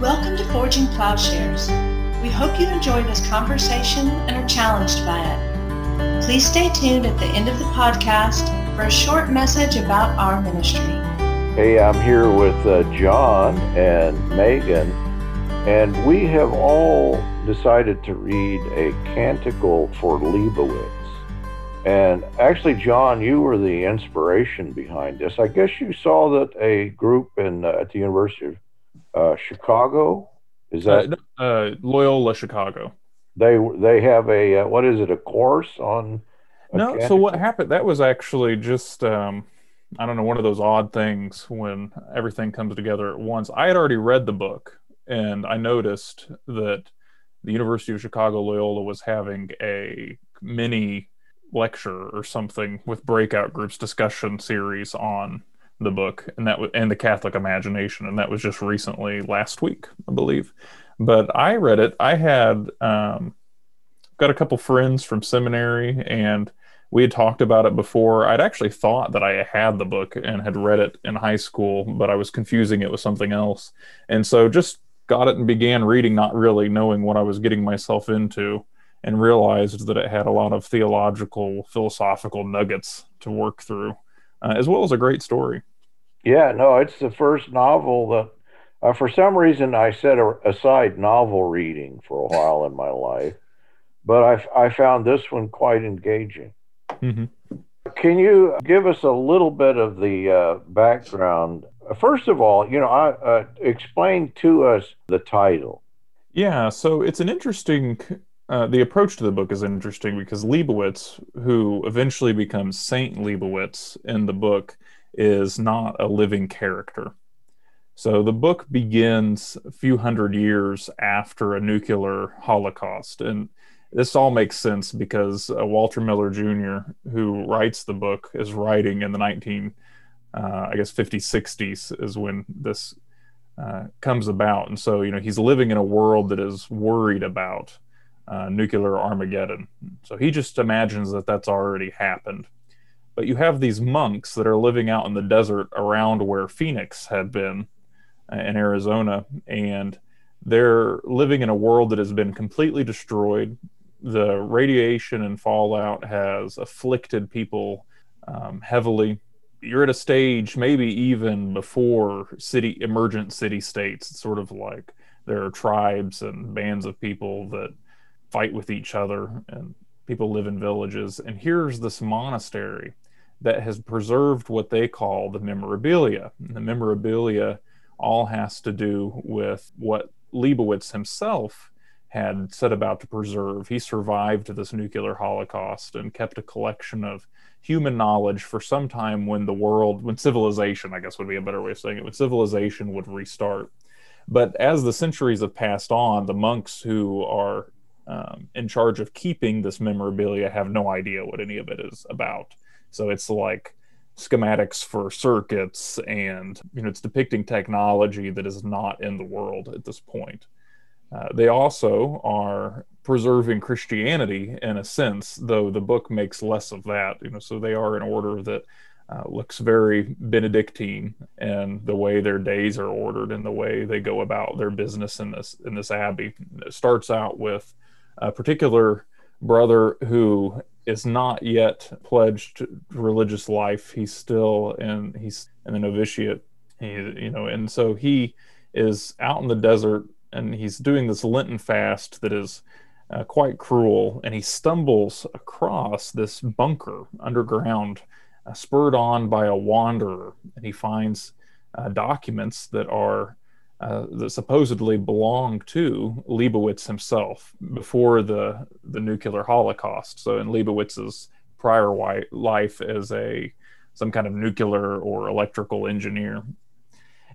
Welcome to Forging Plowshares. We hope you enjoy this conversation and are challenged by it. Please stay tuned at the end of the podcast for a short message about our ministry. Hey, I'm here with uh, John and Megan, and we have all decided to read a canticle for Leibowitz. And actually, John, you were the inspiration behind this. I guess you saw that a group in uh, at the University of uh, Chicago is that uh, uh, Loyola Chicago? They they have a uh, what is it a course on? No. So what happened? That was actually just um, I don't know one of those odd things when everything comes together at once. I had already read the book and I noticed that the University of Chicago Loyola was having a mini lecture or something with breakout groups discussion series on the book and that was and the Catholic imagination and that was just recently last week I believe. But I read it. I had um, got a couple friends from seminary and we had talked about it before. I'd actually thought that I had the book and had read it in high school but I was confusing it with something else. And so just got it and began reading not really knowing what I was getting myself into and realized that it had a lot of theological, philosophical nuggets to work through, uh, as well as a great story. Yeah, no, it's the first novel that, uh, for some reason, I set aside novel reading for a while in my life, but I, I found this one quite engaging. Mm-hmm. Can you give us a little bit of the uh, background? First of all, you know, I, uh, explain to us the title. Yeah, so it's an interesting uh, the approach to the book is interesting because Leibowitz, who eventually becomes Saint Leibowitz in the book, is not a living character. So the book begins a few hundred years after a nuclear holocaust. And this all makes sense because uh, Walter Miller Jr., who writes the book, is writing in the 19, uh, I guess, 50s, 60s is when this uh, comes about. And so, you know, he's living in a world that is worried about uh, nuclear Armageddon. So he just imagines that that's already happened. But you have these monks that are living out in the desert around where Phoenix had been uh, in Arizona, and they're living in a world that has been completely destroyed. The radiation and fallout has afflicted people um, heavily. You're at a stage, maybe even before city emergent city states. It's sort of like there are tribes and bands of people that fight with each other and people live in villages. And here's this monastery that has preserved what they call the memorabilia. And the memorabilia all has to do with what Leibowitz himself had set about to preserve. He survived this nuclear holocaust and kept a collection of human knowledge for some time when the world, when civilization, I guess would be a better way of saying it, when civilization would restart. But as the centuries have passed on, the monks who are um, in charge of keeping this memorabilia have no idea what any of it is about. So it's like schematics for circuits and you know it's depicting technology that is not in the world at this point. Uh, they also are preserving Christianity in a sense, though the book makes less of that. You know, so they are an order that uh, looks very Benedictine and the way their days are ordered and the way they go about their business in this in this abbey. It starts out with a particular brother who is not yet pledged to religious life. He's still in he's in the novitiate. He, you know, and so he is out in the desert and he's doing this Lenten fast that is uh, quite cruel. And he stumbles across this bunker underground, uh, spurred on by a wanderer, and he finds uh, documents that are uh, that supposedly belonged to Leibowitz himself before the the nuclear holocaust. So in Leibowitz's prior life as a some kind of nuclear or electrical engineer.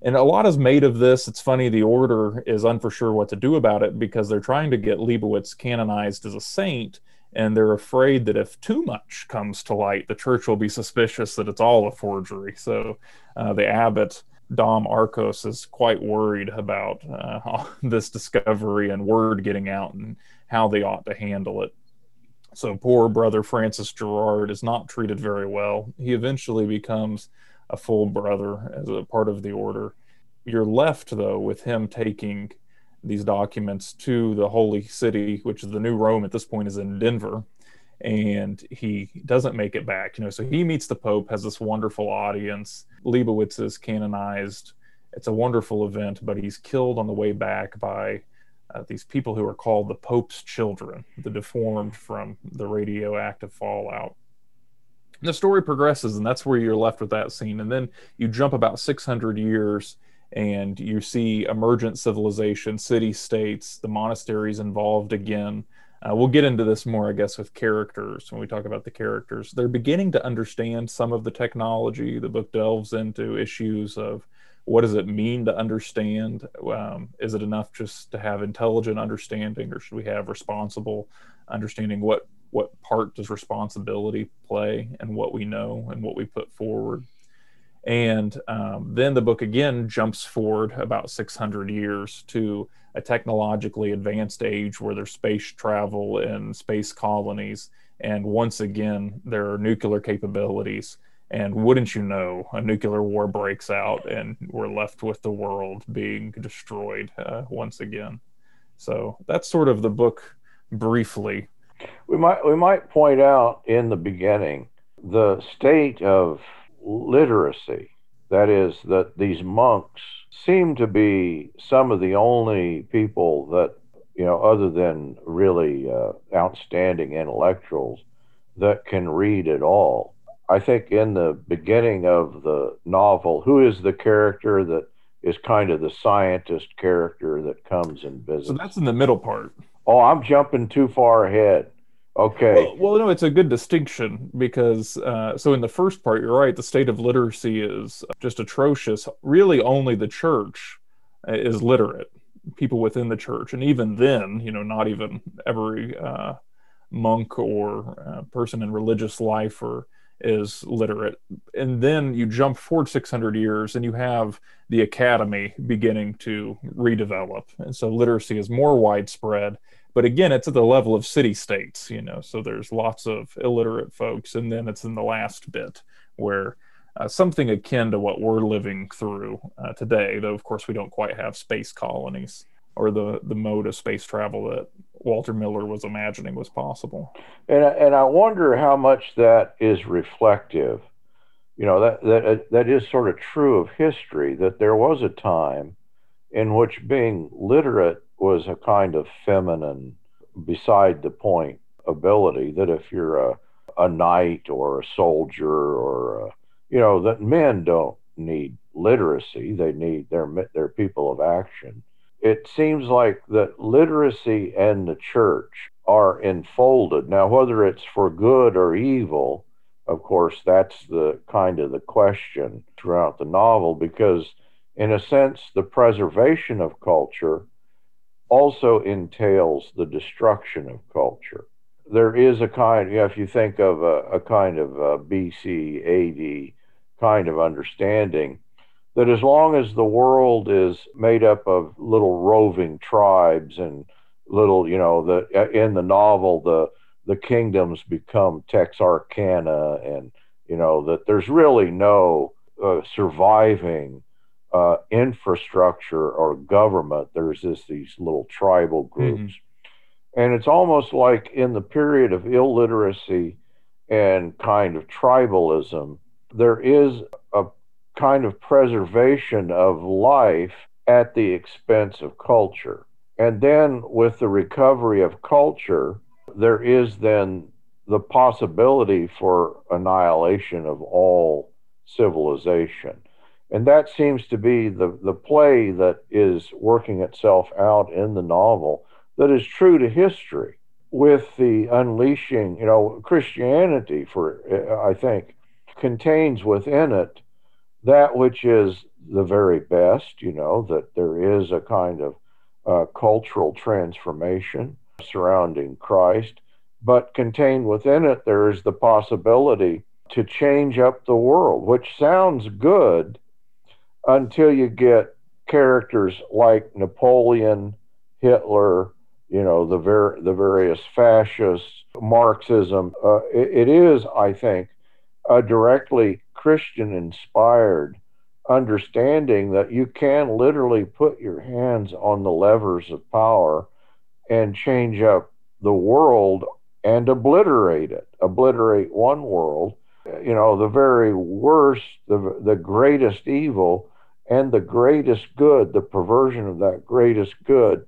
And a lot is made of this. It's funny, the order is unfor sure what to do about it because they're trying to get Leibowitz canonized as a saint, and they're afraid that if too much comes to light, the church will be suspicious that it's all a forgery. So uh, the abbot Dom Arkos is quite worried about uh, this discovery and word getting out and how they ought to handle it. So poor brother Francis Gerard is not treated very well. He eventually becomes a full brother as a part of the order. you're left though with him taking these documents to the holy city, which is the new Rome at this point is in Denver, and he doesn't make it back. You know, so he meets the Pope, has this wonderful audience. Leibowitz is canonized. It's a wonderful event, but he's killed on the way back by uh, these people who are called the Pope's children, the deformed from the radioactive fallout. And the story progresses, and that's where you're left with that scene. And then you jump about 600 years and you see emergent civilization, city states, the monasteries involved again. Uh, we'll get into this more, I guess, with characters when we talk about the characters. They're beginning to understand some of the technology. The book delves into issues of what does it mean to understand? Um, is it enough just to have intelligent understanding, or should we have responsible understanding? What what part does responsibility play, and what we know and what we put forward? And um, then the book again jumps forward about 600 years to a technologically advanced age where there's space travel and space colonies. And once again, there are nuclear capabilities. And wouldn't you know, a nuclear war breaks out and we're left with the world being destroyed uh, once again. So that's sort of the book briefly. We might we might point out in the beginning the state of literacy. That is, that these monks seem to be some of the only people that, you know, other than really uh, outstanding intellectuals, that can read at all. I think in the beginning of the novel, who is the character that is kind of the scientist character that comes and visits? So that's in the middle part. Oh, I'm jumping too far ahead. Okay. Well, well, no, it's a good distinction because uh, so in the first part, you're right. The state of literacy is just atrocious. Really, only the church uh, is literate. People within the church, and even then, you know, not even every uh, monk or uh, person in religious life or is literate. And then you jump forward 600 years, and you have the academy beginning to redevelop, and so literacy is more widespread but again it's at the level of city states you know so there's lots of illiterate folks and then it's in the last bit where uh, something akin to what we're living through uh, today though of course we don't quite have space colonies or the the mode of space travel that Walter Miller was imagining was possible. And and I wonder how much that is reflective you know that that that is sort of true of history that there was a time in which being literate was a kind of feminine, beside the point ability that if you're a, a knight or a soldier or a, you know that men don't need literacy. They need they're they're people of action. It seems like that literacy and the church are enfolded. Now whether it's for good or evil of course that's the kind of the question throughout the novel because in a sense the preservation of culture also entails the destruction of culture. There is a kind, you know, if you think of a, a kind of a BC AD kind of understanding, that as long as the world is made up of little roving tribes and little, you know, the in the novel the the kingdoms become Texarkana, and you know that there's really no uh, surviving uh, infrastructure or government, there's just these little tribal groups. Mm-hmm. And it's almost like in the period of illiteracy and kind of tribalism, there is a kind of preservation of life at the expense of culture. And then with the recovery of culture, there is then the possibility for annihilation of all civilization. And that seems to be the, the play that is working itself out in the novel that is true to history with the unleashing, you know, Christianity, for I think, contains within it that which is the very best, you know, that there is a kind of uh, cultural transformation surrounding Christ, but contained within it, there is the possibility to change up the world, which sounds good until you get characters like Napoleon, Hitler, you know, the ver- the various fascists, Marxism. Uh, it, it is, I think, a directly Christian inspired understanding that you can literally put your hands on the levers of power and change up the world and obliterate it, obliterate one world. You know, the very worst, the, the greatest evil, and the greatest good, the perversion of that greatest good,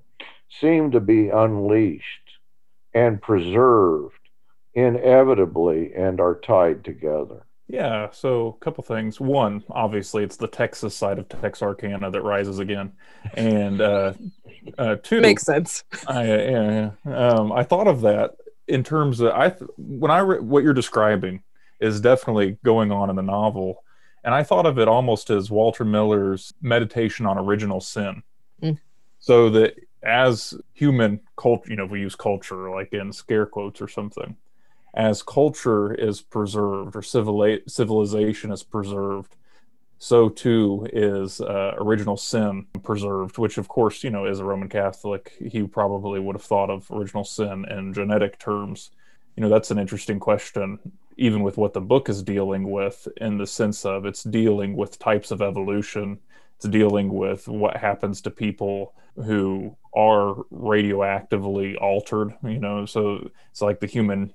seem to be unleashed and preserved inevitably and are tied together. Yeah, so a couple things. One, obviously, it's the Texas side of Texarkana that rises again, and uh, uh, two makes sense. I, yeah, yeah. Um, I thought of that in terms of I when I re- what you're describing is definitely going on in the novel, and I thought of it almost as Walter Miller's meditation on original sin. Mm. So that as human culture, you know, if we use culture like in scare quotes or something as culture is preserved or civili- civilization is preserved, so too is uh, original sin preserved, which of course, you know, as a Roman Catholic, he probably would have thought of original sin in genetic terms. You know, that's an interesting question, even with what the book is dealing with, in the sense of it's dealing with types of evolution, it's dealing with what happens to people who are radioactively altered, you know, so it's like the human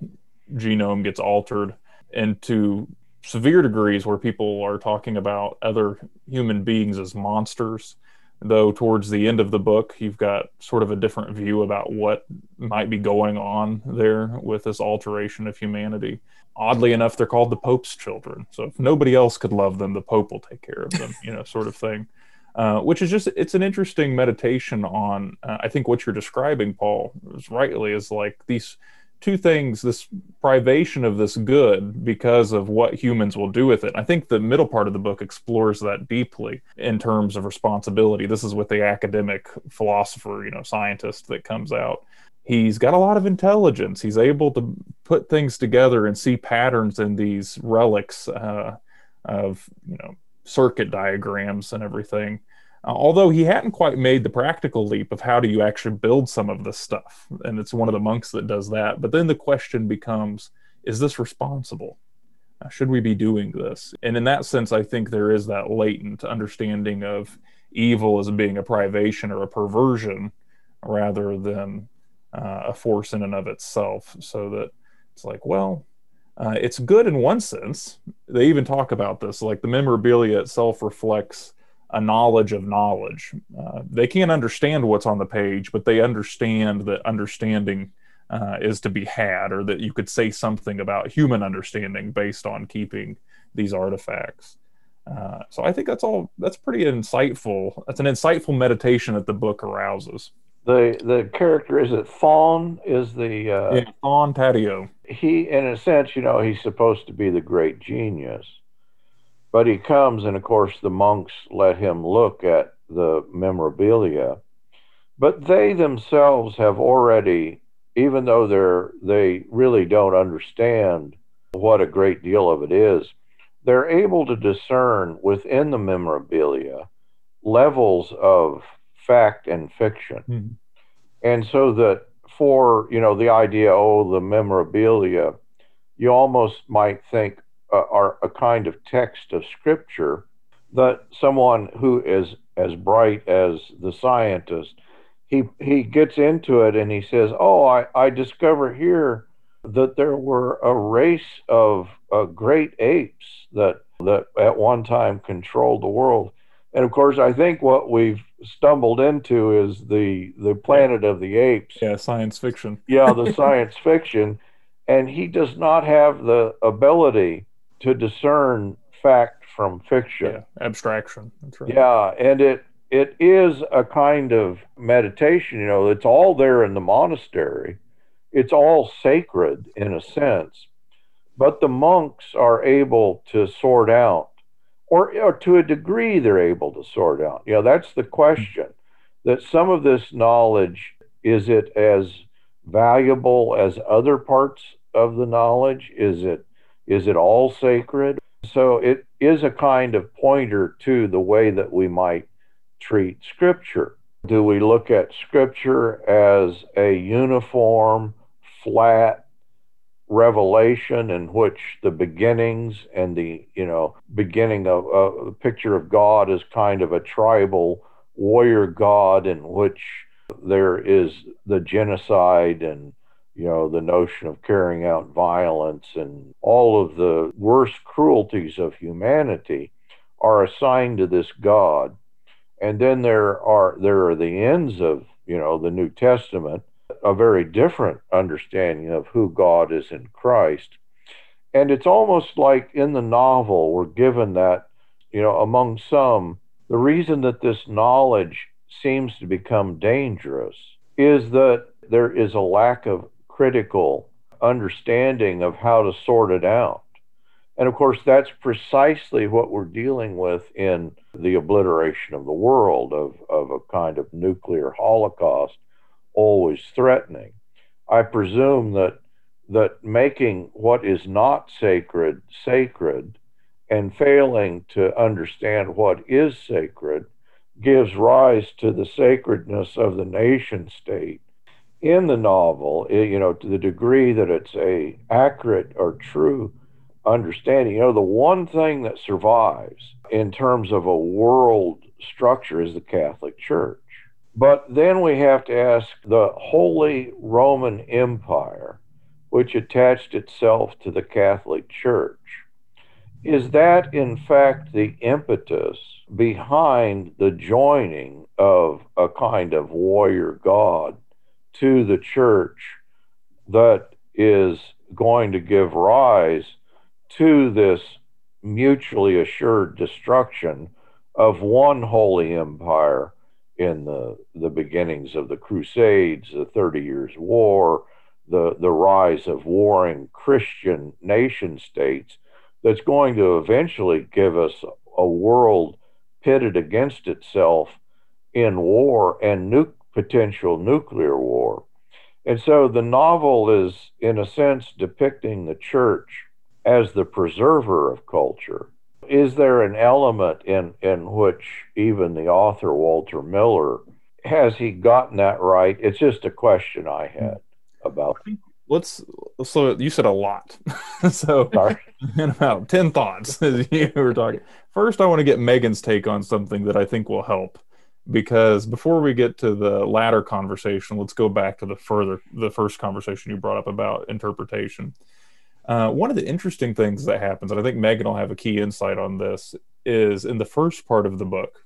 genome gets altered and to severe degrees where people are talking about other human beings as monsters. Though towards the end of the book you've got sort of a different view about what might be going on there with this alteration of humanity oddly enough they're called the pope's children so if nobody else could love them the pope will take care of them you know sort of thing uh, which is just it's an interesting meditation on uh, i think what you're describing paul is rightly is like these two things this privation of this good because of what humans will do with it. I think the middle part of the book explores that deeply in terms of responsibility. This is with the academic philosopher, you know, scientist that comes out. He's got a lot of intelligence. He's able to put things together and see patterns in these relics uh, of, you know, circuit diagrams and everything uh, although he hadn't quite made the practical leap of how do you actually build some of this stuff. And it's one of the monks that does that. But then the question becomes is this responsible? Uh, should we be doing this? And in that sense, I think there is that latent understanding of evil as being a privation or a perversion rather than uh, a force in and of itself. So that it's like, well, uh, it's good in one sense. They even talk about this, like the memorabilia itself reflects a knowledge of knowledge. Uh, they can't understand what's on the page, but they understand that understanding uh, is to be had, or that you could say something about human understanding based on keeping these artifacts. Uh, so I think that's all. That's pretty insightful. That's an insightful meditation that the book arouses. The the character is it Thon is the uh, yeah, Thon Taddeo. He, in a sense, you know, he's supposed to be the great genius but he comes, and of course, the monks let him look at the memorabilia. But they themselves have already, even though they're they really don't understand what a great deal of it is, they're able to discern within the memorabilia levels of fact and fiction. Mm-hmm. And so that for, you know, the idea, oh, the memorabilia, you almost might think, uh, are a kind of text of scripture that someone who is as bright as the scientist he he gets into it and he says oh i i discover here that there were a race of uh, great apes that that at one time controlled the world and of course i think what we've stumbled into is the the planet of the apes yeah science fiction yeah the science fiction and he does not have the ability to discern fact from fiction. Yeah, abstraction. That's right. Yeah, and it it is a kind of meditation. You know, it's all there in the monastery. It's all sacred in a sense, but the monks are able to sort out, or, or to a degree, they're able to sort out. You know, that's the question. That some of this knowledge is it as valuable as other parts of the knowledge? Is it is it all sacred? So it is a kind of pointer to the way that we might treat Scripture. Do we look at Scripture as a uniform, flat revelation in which the beginnings and the you know beginning of uh, the picture of God is kind of a tribal warrior God in which there is the genocide and you know the notion of carrying out violence and all of the worst cruelties of humanity are assigned to this God. And then there are there are the ends of you know the New Testament a very different understanding of who God is in Christ. And it's almost like in the novel, we're given that, you know, among some, the reason that this knowledge seems to become dangerous is that there is a lack of critical understanding of how to sort it out. And of course, that's precisely what we're dealing with in the obliteration of the world, of, of a kind of nuclear holocaust always threatening. I presume that that making what is not sacred sacred and failing to understand what is sacred gives rise to the sacredness of the nation state in the novel eh, you know to the degree that it's a accurate or true understanding you know the one thing that survives in terms of a world structure is the catholic church but then we have to ask the Holy Roman Empire, which attached itself to the Catholic Church. Is that, in fact, the impetus behind the joining of a kind of warrior god to the church that is going to give rise to this mutually assured destruction of one holy empire in the, the beginnings of the Crusades, the Thirty Years' War, the, the rise of warring Christian nation states, that's going to eventually give us a world pitted against itself in war and nu- potential nuclear war. And so the novel is, in a sense, depicting the church as the preserver of culture is there an element in, in which even the author, Walter Miller, has he gotten that right? It's just a question I had about. Let's. So you said a lot. so Sorry. in about ten thoughts as you were talking. First, I want to get Megan's take on something that I think will help, because before we get to the latter conversation, let's go back to the further the first conversation you brought up about interpretation. Uh, one of the interesting things that happens, and I think Megan will have a key insight on this, is in the first part of the book,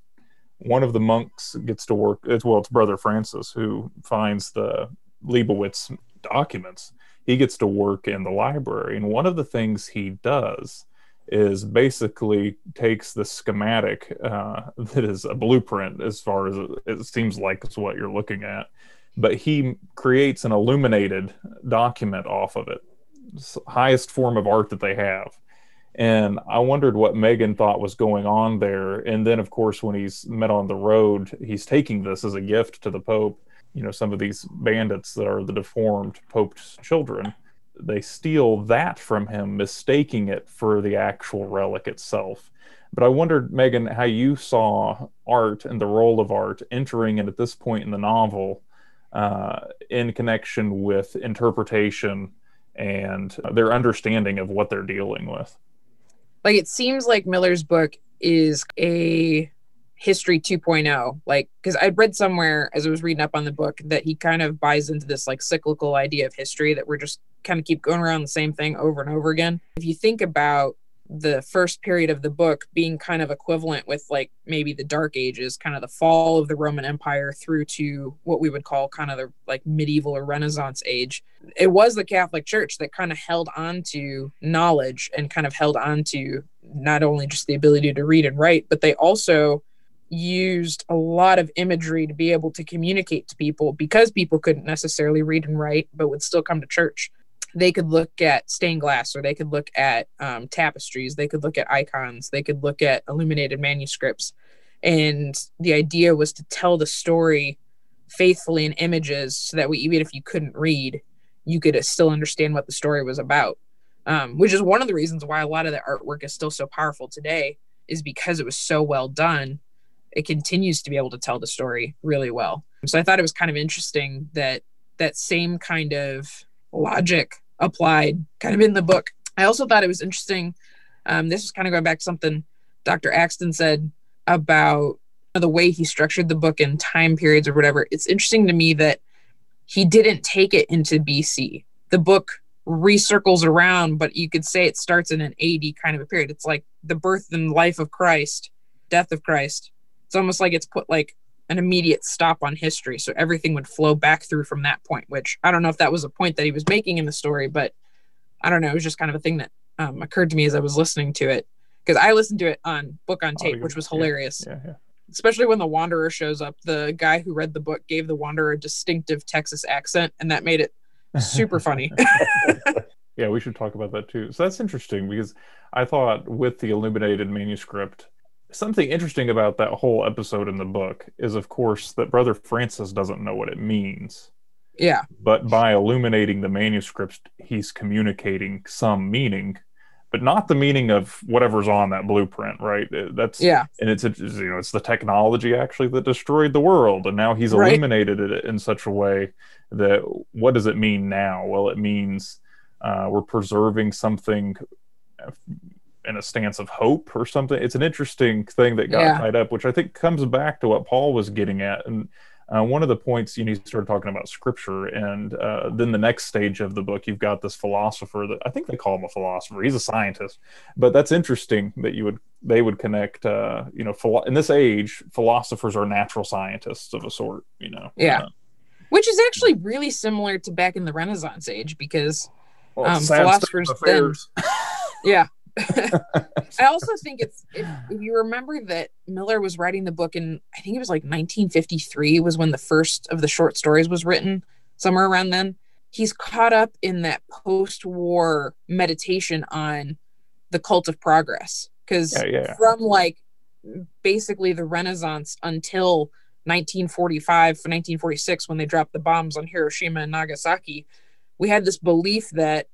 one of the monks gets to work. It's well, it's Brother Francis who finds the Leibowitz documents. He gets to work in the library, and one of the things he does is basically takes the schematic uh, that is a blueprint, as far as it, it seems like it's what you're looking at, but he creates an illuminated document off of it highest form of art that they have. And I wondered what Megan thought was going on there. And then, of course, when he's met on the road, he's taking this as a gift to the Pope. You know, some of these bandits that are the deformed Pope's children, they steal that from him, mistaking it for the actual relic itself. But I wondered, Megan, how you saw art and the role of art entering in at this point in the novel uh, in connection with interpretation and their understanding of what they're dealing with. Like it seems like Miller's book is a history 2.0 like because i'd read somewhere as i was reading up on the book that he kind of buys into this like cyclical idea of history that we're just kind of keep going around the same thing over and over again if you think about the first period of the book being kind of equivalent with like maybe the dark ages kind of the fall of the roman empire through to what we would call kind of the like medieval or renaissance age. It was the catholic church that kind of held on to knowledge and kind of held on to not only just the ability to read and write but they also used a lot of imagery to be able to communicate to people because people couldn't necessarily read and write but would still come to church they could look at stained glass or they could look at um, tapestries they could look at icons they could look at illuminated manuscripts. And the idea was to tell the story faithfully in images so that we even if you couldn't read you could still understand what the story was about. Um, which is one of the reasons why a lot of the artwork is still so powerful today is because it was so well done. It continues to be able to tell the story really well. So i thought it was kind of interesting that that same kind of logic applied kind of in the book. I also thought it was interesting. Um, this is kind of going back to something Dr. Axton said about the way he structured the book and time periods or whatever. It's interesting to me that he didn't take it into BC. The book recircles around, but you could say it starts in an AD kind of a period. It's like the birth and life of Christ, death of Christ. It's almost like it's put like an immediate stop on history. So everything would flow back through from that point, which I don't know if that was a point that he was making in the story, but I don't know. It was just kind of a thing that um, occurred to me as I was listening to it. Because I listened to it on book on tape, which was hilarious. Yeah, yeah. Especially when the Wanderer shows up. The guy who read the book gave the Wanderer a distinctive Texas accent, and that made it super funny. yeah, we should talk about that too. So that's interesting because I thought with the illuminated manuscript, something interesting about that whole episode in the book is, of course, that Brother Francis doesn't know what it means. Yeah. But by illuminating the manuscripts, he's communicating some meaning, but not the meaning of whatever's on that blueprint, right? Uh, that's yeah. And it's, it's you know it's the technology actually that destroyed the world, and now he's Right. illuminated it in such a way that what does it mean now? Well, it means uh, we're preserving something in a stance of hope or something. It's an interesting thing that got Yeah. tied up, which I think comes back to what Paul was getting at. And uh, one of the points you know, he started talking about scripture, and uh, then the next stage of the book, you've got this philosopher that I think they call him a philosopher. He's a scientist, but that's interesting that you would they would connect. Uh, you know, philo- in this age, philosophers are natural scientists of a sort. You know, Yeah. Which is actually really similar to back in the Renaissance age because well, Um, philosophers then- Yeah. I also think it's if, if you remember that Miller was writing the book in I think it was like 1953 was when the first of the short stories was written somewhere around then. He's caught up in that post-war meditation on the cult of progress because Yeah, yeah. from like basically the Renaissance until 1945 for 1946 when they dropped the bombs on Hiroshima and Nagasaki, we had this belief that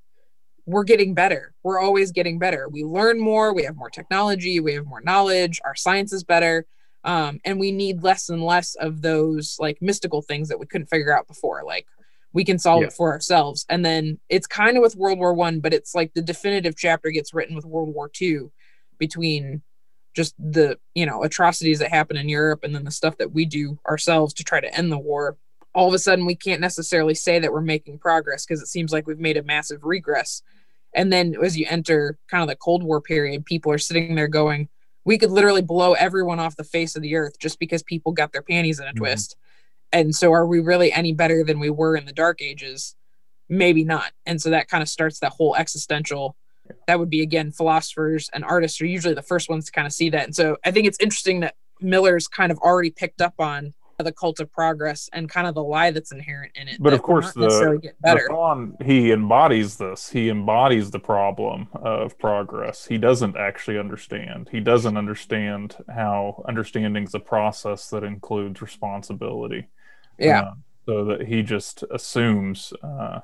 we're getting better. We're always getting better. We learn more. We have more technology. We have more knowledge. Our science is better. Um, and we need less and less of those like mystical things that we couldn't figure out before. Like we can solve Yeah. it for ourselves. And then it's kind of with World War One, but it's like the definitive chapter gets written with World War Two between just the you know atrocities that happen in Europe and then the stuff that we do ourselves to try to end the war. All of a sudden, we can't necessarily say that we're making progress because it seems like we've made a massive regress. And then as you enter kind of the Cold War period, people are sitting there going, we could literally blow everyone off the face of the earth just because people got their panties in a Mhm. twist. And so are we really any better than we were in the dark ages? Maybe not. And so that kind of starts that whole existential. That would be again, philosophers and artists are usually the first ones to kind of see that. And so I think it's interesting that Miller's kind of already picked up on the cult of progress and kind of the lie that's inherent in it. But of course the-. The Thon, he embodies this. He embodies the problem of progress. He doesn't actually understand. He doesn't understand how understanding is a process that includes responsibility. yeah. Uh, so that he just assumes, uh,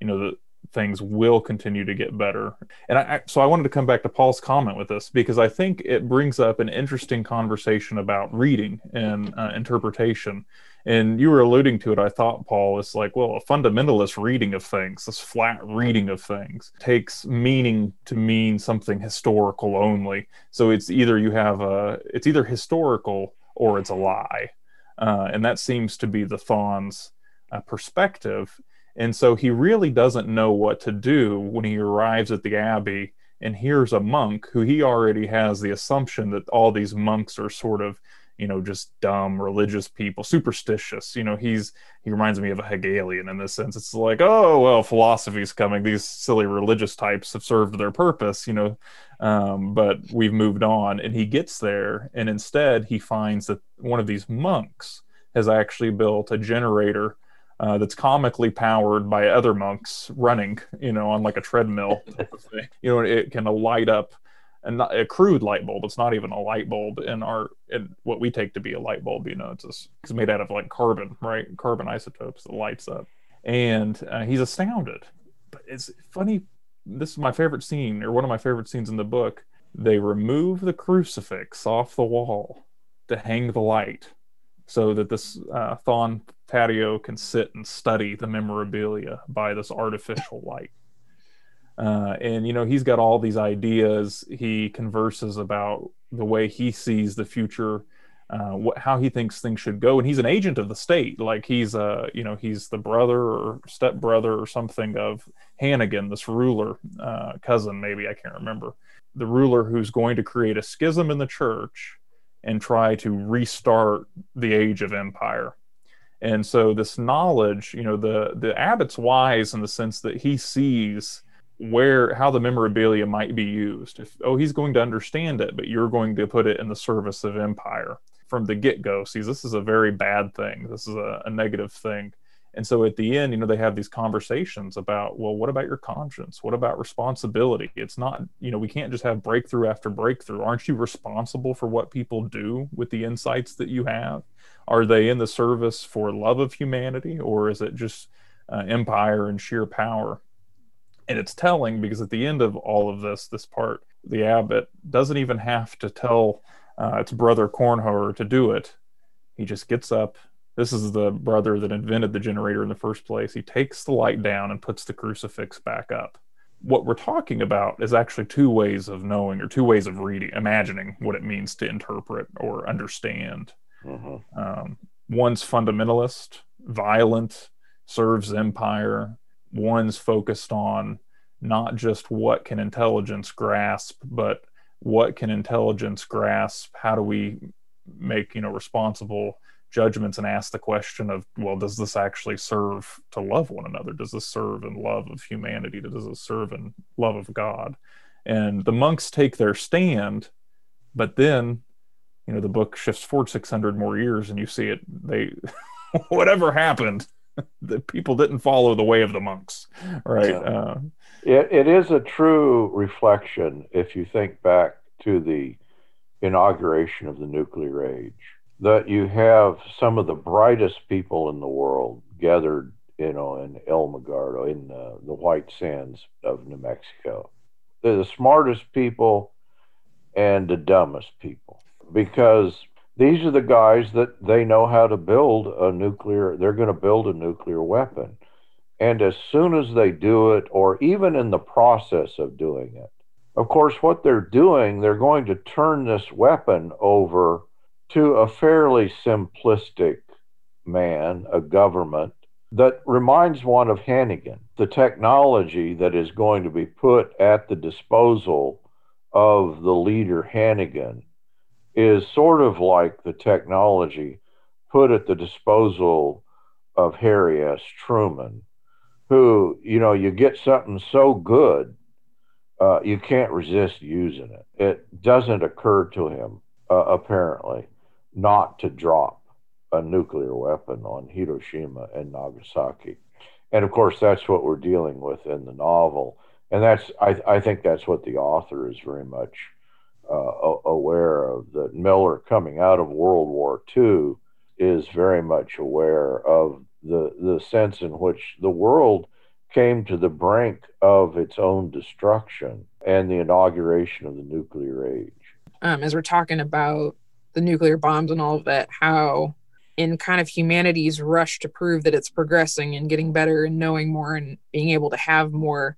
you know, that things will continue to get better. And I, so I wanted to come back to Paul's comment with this because I think it brings up an interesting conversation about reading and uh, interpretation. And you were alluding to it, I thought, Paul, it's like, well, a fundamentalist reading of things, this flat reading of things, takes meaning to mean something historical only. So it's either you have a, it's either historical or it's a lie. Uh, and that seems to be the Thon's uh, perspective. And so he really doesn't know what to do when he arrives at the abbey and hears a monk who he already has the assumption that all these monks are sort of, you know, just dumb religious people, superstitious. You know, he's he reminds me of a Hegelian in this sense. It's like, oh well, philosophy's coming. These silly religious types have served their purpose, you know, um, but we've moved on. And he gets there, and instead he finds that one of these monks has actually built a generator uh, that's comically powered by other monks running, you know, on like a treadmill type of thing. You know, it can light up and not, a crude light bulb. It's not even a light bulb in our in what we take to be a light bulb. You know, it's just, it's made out of like carbon, right? Carbon isotopes that lights up, and uh, he's astounded. But it's funny. This is my favorite scene, or one of my favorite scenes in the book. They remove the crucifix off the wall to hang the light so that this uh, Thon Taddeo can sit and study the memorabilia by this artificial light. Uh, and you know he's got all these ideas. He converses about the way he sees the future, uh, how he thinks things should go, and he's an agent of the state. Like he's a you know he's the brother or step brother or something of Hannegan, this ruler, uh, cousin maybe I can't remember, the ruler who's going to create a schism in the church and try to restart the age of empire. And so this knowledge, you know, the the abbot's wise in the sense that he sees where how the memorabilia might be used. If oh he's going to understand it, but you're going to put it in the service of empire from the get-go. Sees this is a very bad thing. This is a, a negative thing. And so at the end, you know, they have these conversations about, well, what about your conscience? What about responsibility? It's not, you know, we can't just have breakthrough after breakthrough. Aren't you responsible for what people do with the insights that you have? Are they in the service for love of humanity or is it just uh, empire and sheer power? And it's telling because at the end of all of this, this part, the abbot doesn't even have to tell uh, its brother Kornhoer to do it. He just gets up this is the brother that invented the generator in the first place. He takes the light down and puts the crucifix back up. What we're talking about is actually two ways of knowing or two ways of reading, imagining what it means to interpret or understand. Mm-hmm. Um, one's fundamentalist, violent, serves empire. One's focused on not just what can intelligence grasp, but what can intelligence grasp? How do we make you know responsible judgments and ask the question of well does this actually serve to love one another does this serve in love of humanity does this serve in love of god and the monks take their stand but then you know the book shifts forward 600 more years and you see it they whatever happened the people didn't follow the way of the monks right yeah. uh, it, it is a true reflection if you think back to the inauguration of the nuclear age that you have some of the brightest people in the world gathered, you know, in Alamogordo, in uh, the White Sands of New Mexico. They're the smartest people and the dumbest people because these are the guys that they know how to build a nuclear, they're going to build a nuclear weapon. And as soon as they do it, or even in the process of doing it, of course, what they're doing, they're going to turn this weapon over to a fairly simplistic man, a government that reminds one of Hannegan. The technology that is going to be put at the disposal of the leader Hannegan is sort of like the technology put at the disposal of Harry S. Truman, who, you know, you get something so good, uh, you can't resist using it. It doesn't occur to him, uh, apparently not to drop a nuclear weapon on Hiroshima and Nagasaki. And of course, that's what we're dealing with in the novel. And that's, I, I think that's what the author is very much uh, aware of. That Miller, coming out of World War II, is very much aware of the, the sense in which the world came to the brink of its own destruction and the inauguration of the nuclear age. Um, as we're talking about the nuclear bombs and all of that, how in kind of humanity's rush to prove that it's progressing and getting better and knowing more and being able to have more,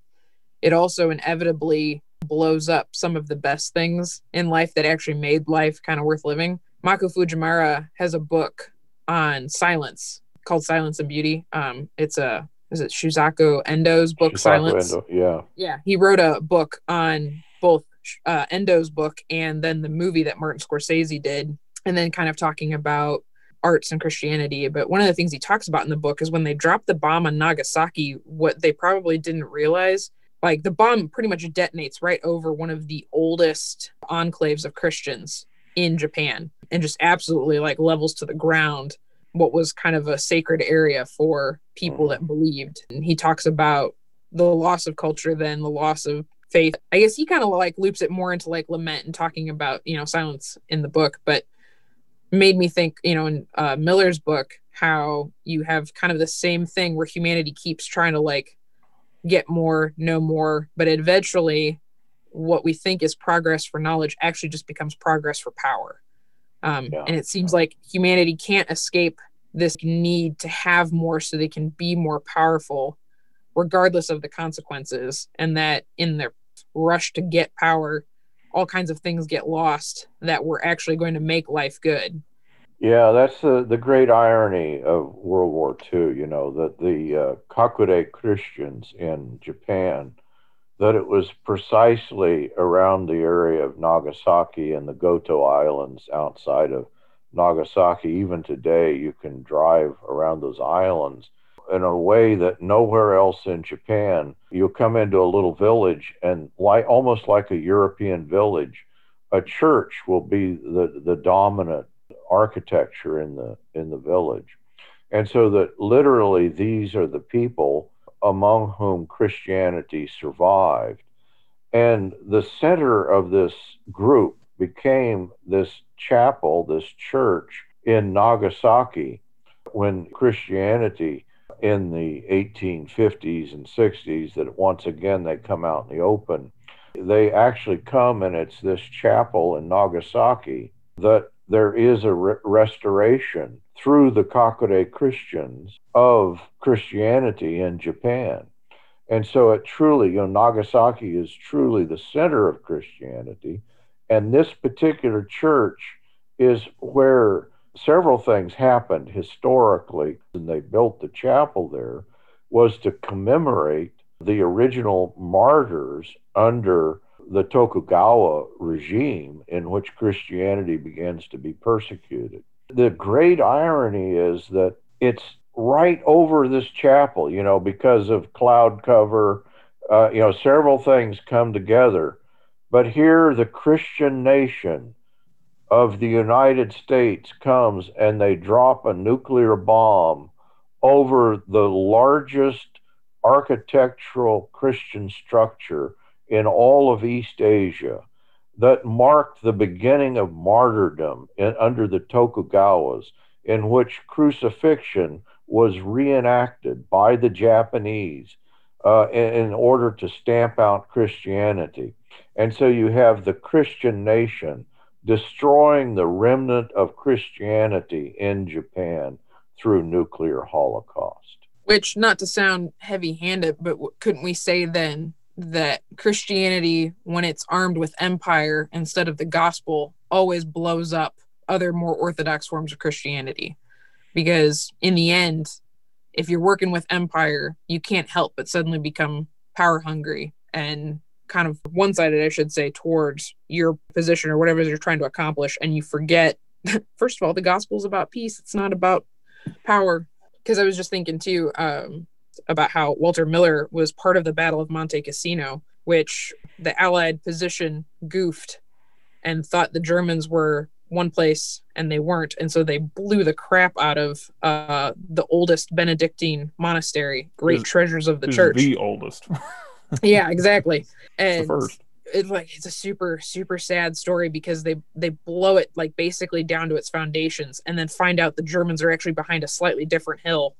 it also inevitably blows up some of the best things in life that actually made life kind of worth living. Mako Fujimura has a book on silence called Silence and Beauty. Um, it's a is it Shusaku Endo's book Shusaku Silence? Endo, yeah. Yeah. He wrote a book on both uh, Endo's book and then the movie that Martin Scorsese did, and then kind of talking about arts and Christianity. But one of the things he talks about in the book is when they dropped the bomb on Nagasaki, what they probably didn't realize like the bomb pretty much detonates right over one of the oldest enclaves of Christians in Japan and just absolutely like levels to the ground what was kind of a sacred area for people that believed. And he talks about the loss of culture, then the loss of faith. I guess he kind of like loops it more into like lament and talking about, you know, silence in the book, but made me think, you know, in uh, Miller's book, how you have kind of the same thing where humanity keeps trying to like get more, know more, but eventually what we think is progress for knowledge actually just becomes progress for power. Um, yeah. And it seems like humanity can't escape this need to have more so they can be more powerful regardless of the consequences, and that in their rush to get power, all kinds of things get lost that were actually going to make life good. Yeah, that's the, the great irony of World War II, you know, that the uh, Kakure Christians in Japan, that it was precisely around the area of Nagasaki and the Goto Islands outside of Nagasaki. Even today, you can drive around those islands in a way that nowhere else in Japan. You'll come into a little village and like almost like a European village, a church will be the, the dominant architecture in the in the village. And so that literally these are the people among whom Christianity survived. And the center of this group became this chapel, this church in Nagasaki when Christianity in the 1850s and 60s that once again they come out in the open. They actually come and it's this chapel in Nagasaki that there is a re- restoration through the Kakure Christians of Christianity in Japan. And so it truly, you know, Nagasaki is truly the center of Christianity. And this particular church is where several things happened historically, and they built the chapel there, was to commemorate the original martyrs under the Tokugawa regime in which Christianity begins to be persecuted. The great irony is that it's right over this chapel, you know, because of cloud cover, uh, you know, several things come together. But here, the Christian nation of the United States comes and they drop a nuclear bomb over the largest architectural Christian structure in all of East Asia that marked the beginning of martyrdom in, under the Tokugawas, in which crucifixion was reenacted by the Japanese uh, in, in order to stamp out Christianity. And so you have the Christian nation destroying the remnant of Christianity in Japan through nuclear holocaust. Which, not to sound heavy handed, but couldn't we say then that Christianity, when it's armed with empire instead of the gospel, always blows up other more orthodox forms of Christianity? Because in the end, if you're working with empire, you can't help but suddenly become power hungry and kind of one sided, I should say, towards your position or whatever you're trying to accomplish. And you forget, first of all, the gospel is about peace, it's not about power. Because I was just thinking too um, about how Walter Miller was part of the Battle of Monte Cassino, which the Allied position goofed and thought the Germans were one place and they weren't and so they blew the crap out of uh, the oldest benedictine monastery great treasures of the church the oldest yeah, exactly. And first. It's like it's a super super sad story because they they blow it like basically down to its foundations and then find out the Germans are actually behind a slightly different hill.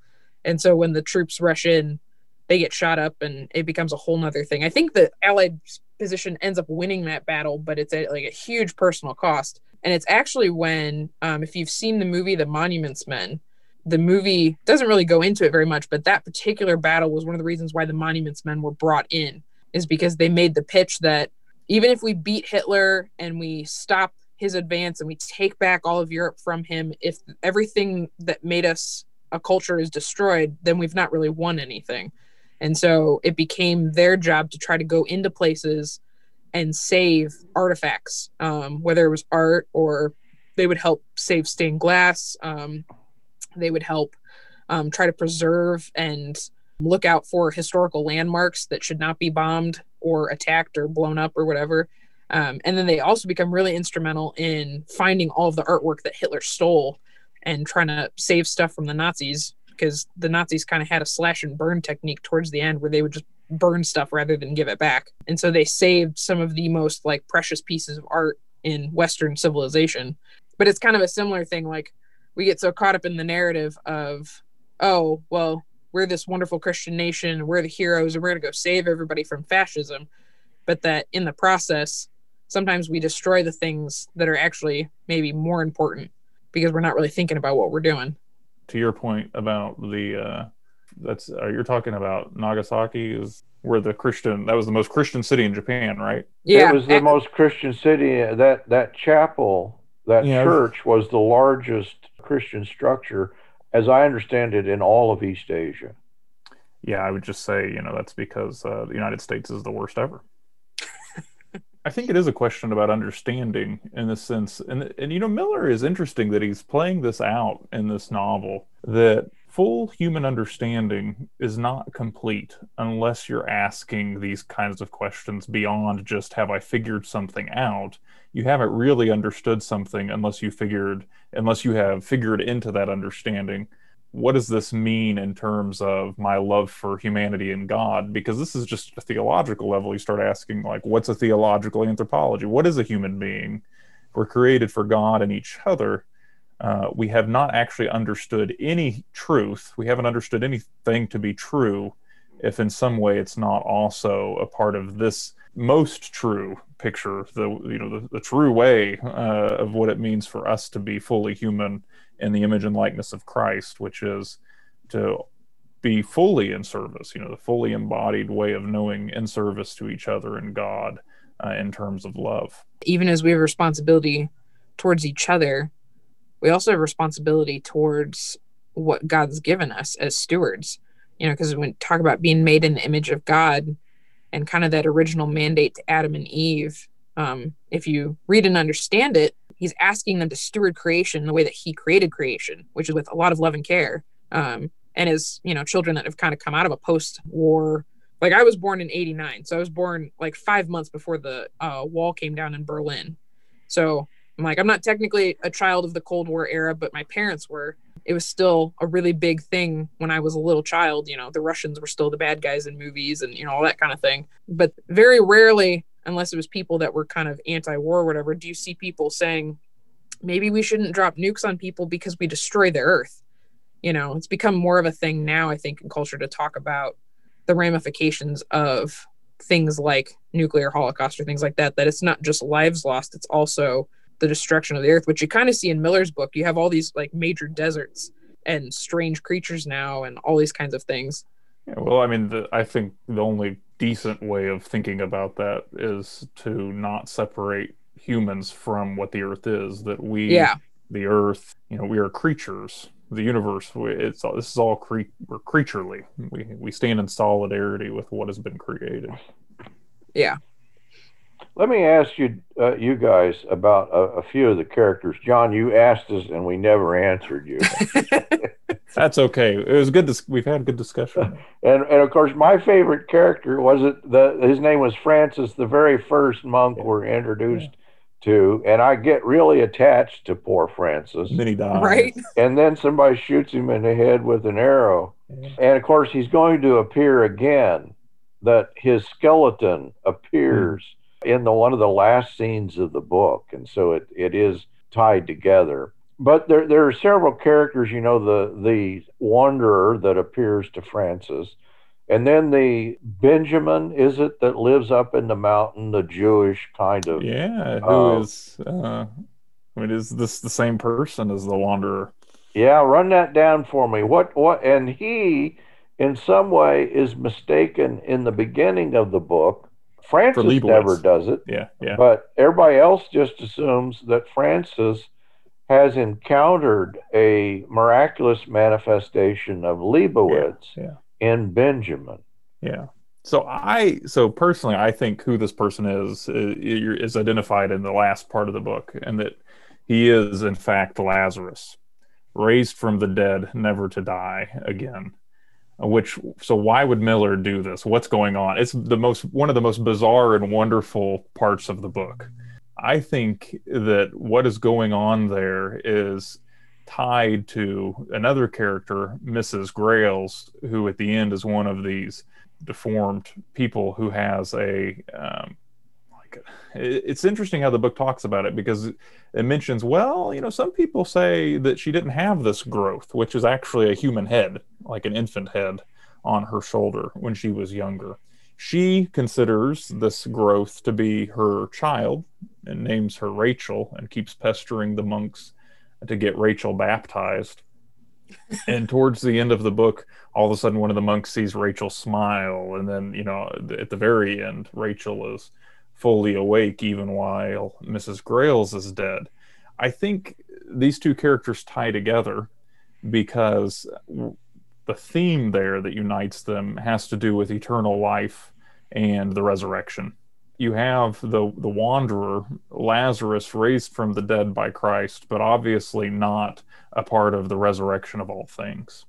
And so when the troops rush in, they get shot up and it becomes a whole nother thing. I think the Allied position ends up winning that battle, but it's a, like a huge personal cost. And it's actually when, um, if you've seen the movie The Monuments Men, the movie doesn't really go into it very much, but that particular battle was one of the reasons why the Monuments Men were brought in, is because they made the pitch that even if we beat Hitler and we stop his advance and we take back all of Europe from him, if everything that made us a culture is destroyed, then we've not really won anything. And so it became their job to try to go into places and save artifacts, um, whether it was art or they would help save stained glass. Um, they would help um, try to preserve and look out for historical landmarks that should not be bombed or attacked or blown up or whatever. Um, and then they also become really instrumental in finding all of the artwork that Hitler stole and trying to save stuff from the Nazis because the Nazis kind of had a slash and burn technique towards the end where they would just burn stuff rather than give it back. And so they saved some of the most like precious pieces of art in Western civilization. But it's kind of a similar thing. Like we get so caught up in the narrative of, oh, well, we're this wonderful Christian nation, we're the heroes, and we're going to go save everybody from fascism. But that in the process, sometimes we destroy the things that are actually maybe more important because we're not really thinking about what we're doing. To your point about the uh, That's uh, you're talking about Nagasaki is where the Christian that was the most Christian city in Japan, right? Yeah, it was the most Christian city. That that chapel, that Yeah. church, was the largest Christian structure, as I understand it, in all of East Asia. Yeah, I would just say, you know, that's because uh, the United States is the worst ever. I think it is a question about understanding in the sense, and and you know, Miller is interesting that he's playing this out in this novel that full human understanding is not complete unless you're asking these kinds of questions beyond just have I figured something out. You haven't really understood something unless you figured unless you have figured into that understanding what does this mean in terms of my love for humanity and God? Because this is just a theological level. You start asking, like, what's a theological anthropology? What is a human being? We're created for God and each other. Uh, we have not actually understood any truth. We haven't understood anything to be true if in some way it's not also a part of this most true picture, the you know the, the true way uh, of what it means for us to be fully human in the image and likeness of Christ, which is to be fully in service, you know, the fully embodied way of knowing in service to each other and God uh, in terms of love. even as we have responsibility towards each other, we also have responsibility towards what God's given us as stewards. You know, because when we talk about being made in the image of God and kind of that original mandate to Adam and Eve, um, if you read and understand it, he's asking them to steward creation the way that he created creation, which is with a lot of love and care. Um, and as you know, children that have kind of come out of a post-war like I was born in 89. So I was born like five months before the uh, wall came down in Berlin. So I'm like, I'm not technically a child of the Cold War era, but my parents were. It was still a really big thing when I was a little child. You know, the Russians were still the bad guys in movies and, you know, all that kind of thing. But very rarely, unless it was people that were kind of anti war or whatever, do you see people saying, maybe we shouldn't drop nukes on people because we destroy the earth. You know, it's become more of a thing now, I think, in culture to talk about the ramifications of things like nuclear holocaust or things like that that it's not just lives lost it's also the destruction of the earth which you kind of see in miller's book you have all these like major deserts and strange creatures now and all these kinds of things Yeah, well, I mean, the, I think the only decent way of thinking about that is to not separate humans from what the earth is, that we, yeah the earth, you know, we are creatures. The universe, we- it's all, this is all cre- we're creaturely. We we stand in solidarity with what has been created. yeah Let me ask you, uh, you guys, about a, a few of the characters. John, you asked us, and we never answered you. That's okay. It was good. Dis- we've had good discussion. and and of course, my favorite character was it the his name was Francis, the very first monk we're introduced to, and I get really attached to poor Francis. And then he died. right And then somebody shoots him in the head with an arrow, Yeah. and of course, he's going to appear again. That his skeleton appears in the one of the last scenes of the book, and so it, it is tied together. But there there are several characters, you know, the the wanderer that appears to Francis, and then the Benjamin is it that lives up in the mountain, the Jewish kind of Yeah. Who Oh. is? Uh, I mean, is this the same person as the Wanderer? Yeah, run that down for me. What what and he in some way is mistaken in the beginning of the book. Francis never does it, Yeah. Yeah. but everybody else just assumes that Francis has encountered a miraculous manifestation of Leibowitz Yeah. in Benjamin. Yeah. So I, so personally, I think who this person is is identified in the last part of the book, and that he is in fact Lazarus, raised from the dead, never to die again. Which, so why would Miller do this? What's going on? It's the most one of the most bizarre and wonderful parts of the book. I think that what is going on there is tied to another character, Mrs. Grails, who at the end is one of these deformed people who has a um, it's interesting how the book talks about it because it mentions well you know some people say that she didn't have this growth which is actually a human head like an infant head on her shoulder when she was younger. She considers this growth to be her child and names her Rachel and keeps pestering the monks to get Rachel baptized. And towards the end of the book, all of a sudden one of the monks sees Rachel smile, and then you know at the very end, Rachel is fully awake even while Mrs. Grails is dead. I think these two characters tie together because the theme there that unites them has to do with eternal life and the resurrection. You have the the wanderer Lazarus raised from the dead by Christ, but obviously not a part of the resurrection of all things.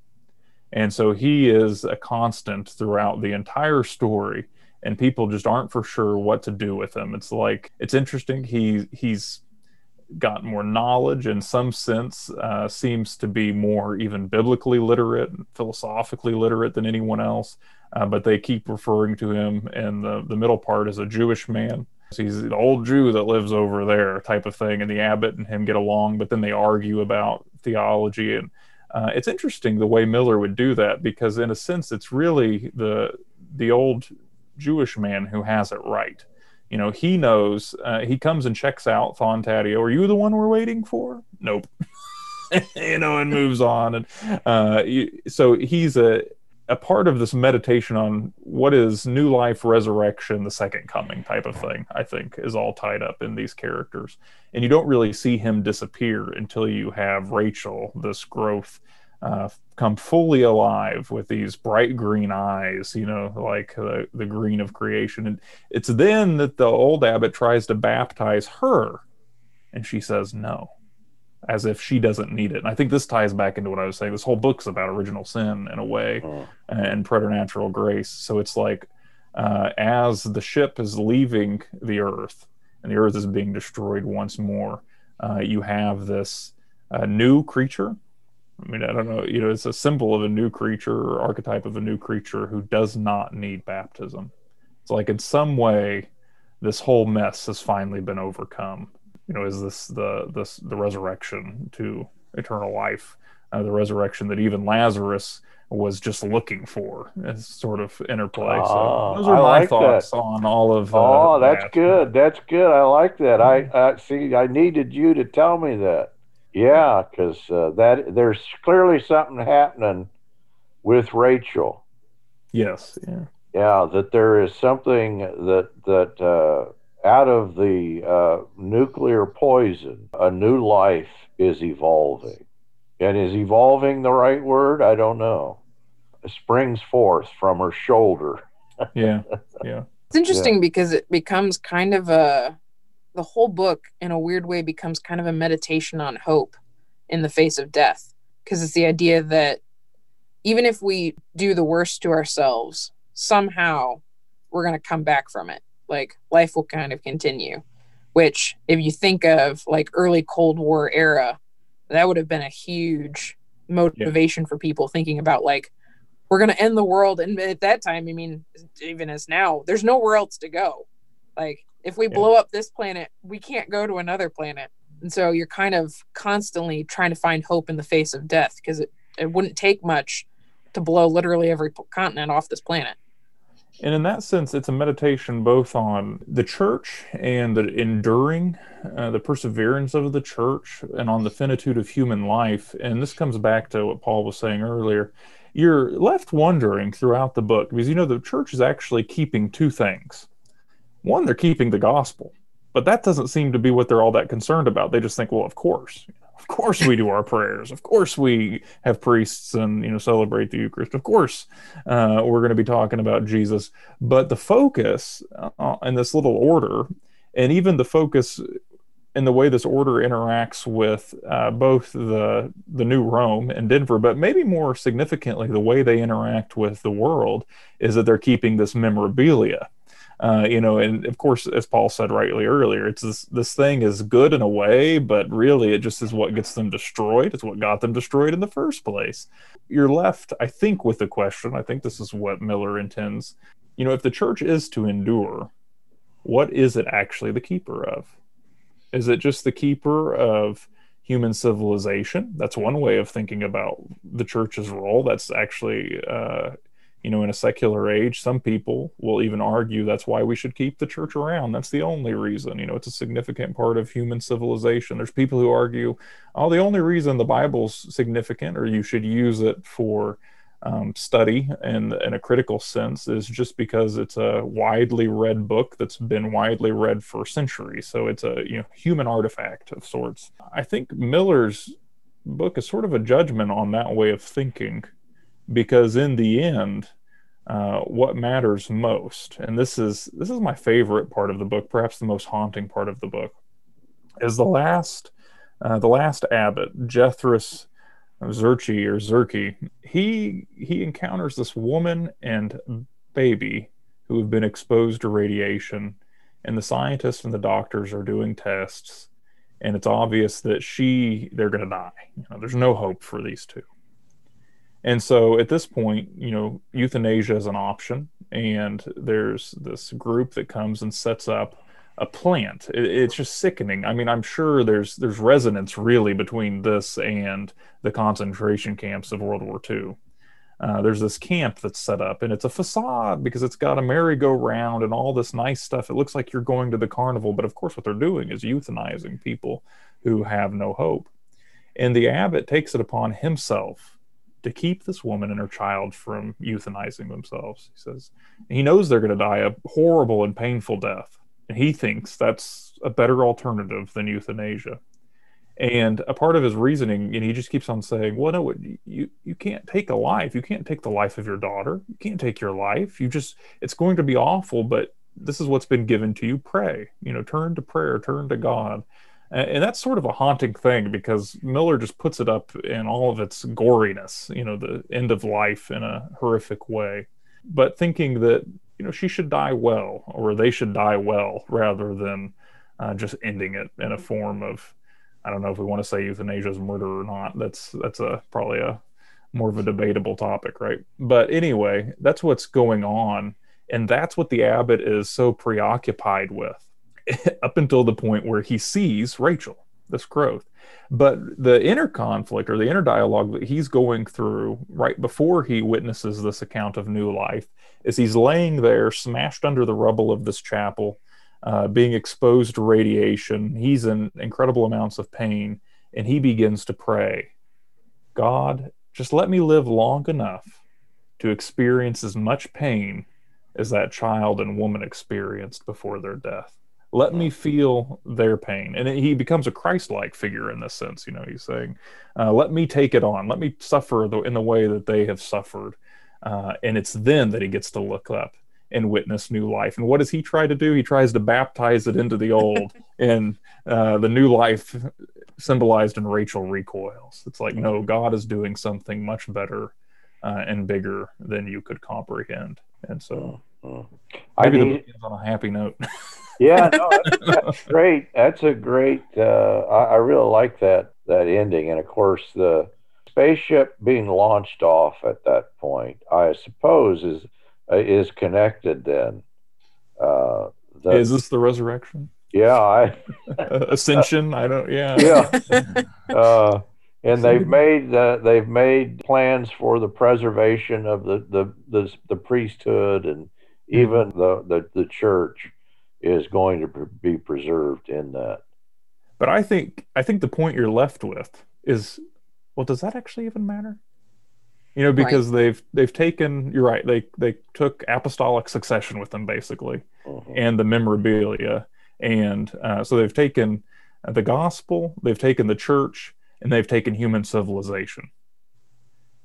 And so he is a constant throughout the entire story and people just aren't for sure what to do with him. It's like it's interesting he he's got more knowledge in some sense, uh, seems to be more even biblically literate, and philosophically literate than anyone else. Uh, but they keep referring to him in the, the middle part as a Jewish man. So he's the old Jew that lives over there, type of thing. And the abbot and him get along, but then they argue about theology. And uh, it's interesting the way Miller would do that because, in a sense, it's really the the old Jewish man who has it right you know, he knows. Uh, he comes and checks out Thon Taddeo. Are you the one we're waiting for? Nope. you know, and moves on. And uh, so he's a a part of this meditation on what is new life, resurrection, the second coming type of thing. I think is all tied up in these characters, and you don't really see him disappear until you have Rachel, this growth uh, come fully alive with these bright green eyes, you know, like the, the green of creation. And it's then that the old abbot tries to baptize her, and she says no, as if she doesn't need it. And I think this ties back into what I was saying. This whole book's about original sin in a way oh. and preternatural grace. So it's like uh, as the ship is leaving the earth and the earth is being destroyed once more, uh, you have this uh, new creature I mean, I don't know. You know, it's a symbol of a new creature or archetype of a new creature who does not need baptism. It's like in some way, this whole mess has finally been overcome. You know, is this the this the resurrection to eternal life, uh, the resurrection that even Lazarus was just looking for, as sort of interplay. So ah, those are I my like thoughts that. on all of. Uh, oh, that's that. good. That's good. I like that. I, I see. I needed you to tell me that. Yeah, because uh, that there's clearly something happening with Rachel. Yes. Yeah. Yeah, that there is something that that uh, out of the uh, nuclear poison, a new life is evolving, and is evolving the right word? I don't know. It springs forth from her shoulder. yeah. Yeah. It's interesting yeah. because it becomes kind of a the whole book in a weird way becomes kind of a meditation on hope in the face of death. Because it's the idea that even if we do the worst to ourselves somehow we're going to come back from it. Like life will kind of continue which if you think of like early cold war era that would have been a huge motivation yeah. for people thinking about like we're going to end the world. And at that time i mean even as now there's nowhere else to go. Like if we yeah. blow up this planet, we can't go to another planet. And so you're kind of constantly trying to find hope in the face of death because it, it wouldn't take much to blow literally every continent off this planet. And in that sense, it's a meditation both on the church and the enduring, uh, the perseverance of the church, and on the finitude of human life. And this comes back to what Paul was saying earlier. You're left wondering throughout the book because you know the church is actually keeping two things one, they're keeping the gospel, but that doesn't seem to be what they're all that concerned about. They just think, well, of course, of course we do our prayers. Of course we have priests and you know celebrate the Eucharist. Of course uh, we're going to be talking about Jesus. But the focus uh, in this little order, and even the focus in the way this order interacts with uh, both the the new Rome and Denver, but maybe more significantly, the way they interact with the world is that they're keeping this memorabilia uh, you know, and of course, as Paul said rightly earlier, it's this this thing is good in a way, but really it just is what gets them destroyed. It's what got them destroyed in the first place. You're left, I think, with the question. I think this is what Miller intends. You know, if the church is to endure, what is it actually the keeper of? Is it just the keeper of human civilization? That's one way of thinking about the church's role. That's actually uh, you know, in a secular age, some people will even argue that's why we should keep the church around. That's the only reason. You know, it's a significant part of human civilization. There's people who argue, oh, the only reason the Bible's significant or you should use it for um, study and in a critical sense is just because it's a widely read book that's been widely read for centuries. So it's a you know human artifact of sorts. I think Miller's book is sort of a judgment on that way of thinking because in the end uh, what matters most and this is this is my favorite part of the book perhaps the most haunting part of the book is the last uh, the last abbot jethros Zerchi or Zerki, he he encounters this woman and baby who have been exposed to radiation, and the scientists and the doctors are doing tests, and it's obvious that she they're going to die. You know, there's no hope for these two. And so at this point, you know, euthanasia is an option, and there's this group that comes and sets up a plant. It, it's just sickening. I mean, I'm sure there's there's resonance really between this and the concentration camps of World War II. Uh, there's this camp that's set up, and it's a facade because it's got a merry-go-round and all this nice stuff. It looks like you're going to the carnival, but of course, what they're doing is euthanizing people who have no hope. And the abbot takes it upon himself to keep this woman and her child from euthanizing themselves. He says he knows they're going to die a horrible and painful death, and he thinks that's a better alternative than euthanasia. And a part of his reasoning, and he just keeps on saying, "Well, no, you you can't take a life. You can't take the life of your daughter. You can't take your life. You just it's going to be awful, but this is what's been given to you. Pray. You know, turn to prayer, turn to God." And that's sort of a haunting thing because Miller just puts it up in all of its goriness, you know, the end of life in a horrific way. But thinking that, you know, she should die well or they should die well rather than uh, just ending it in a form of I don't know if we want to say euthanasia is murder or not. That's that's a probably a more of a debatable topic, right? But anyway, that's what's going on, and that's what the abbot is so preoccupied with, up until the point where he sees Rachel, this growth. But the inner conflict or the inner dialogue that he's going through right before he witnesses this account of new life is he's laying there, smashed under the rubble of this chapel uh, being exposed to radiation. He's in incredible amounts of pain, and he begins to pray God, just let me live long enough to experience as much pain as that child and woman experienced before their death. Let me feel their pain. And he becomes a Christ like figure in this sense. You know, he's saying, uh, Let me take it on. Let me suffer in the way that they have suffered. Uh, and it's then that he gets to look up and witness new life. And what does he try to do? He tries to baptize it into the old, and uh, the new life symbolized in Rachel recoils. It's like, no, God is doing something much better uh, and bigger than you could comprehend. And so, mm-hmm. maybe I mean, the book on a happy note. yeah, no, that's, that's, great. That's a great. Uh, I, I really like that that ending, and of course the spaceship being launched off at that point, I suppose, is uh, is connected then. Uh, the, is this the resurrection? Yeah, I ascension. I don't. Yeah, yeah. Uh, and they've made uh, they've made plans for the preservation of the the the, the priesthood and mm-hmm. even the, the the church is going to be preserved in that. But I think I think the point you're left with is, well, does that actually even matter? you know because right. they've they've taken you're right they they took apostolic succession with them basically uh-huh. and the memorabilia and uh, so they've taken the gospel they've taken the church and they've taken human civilization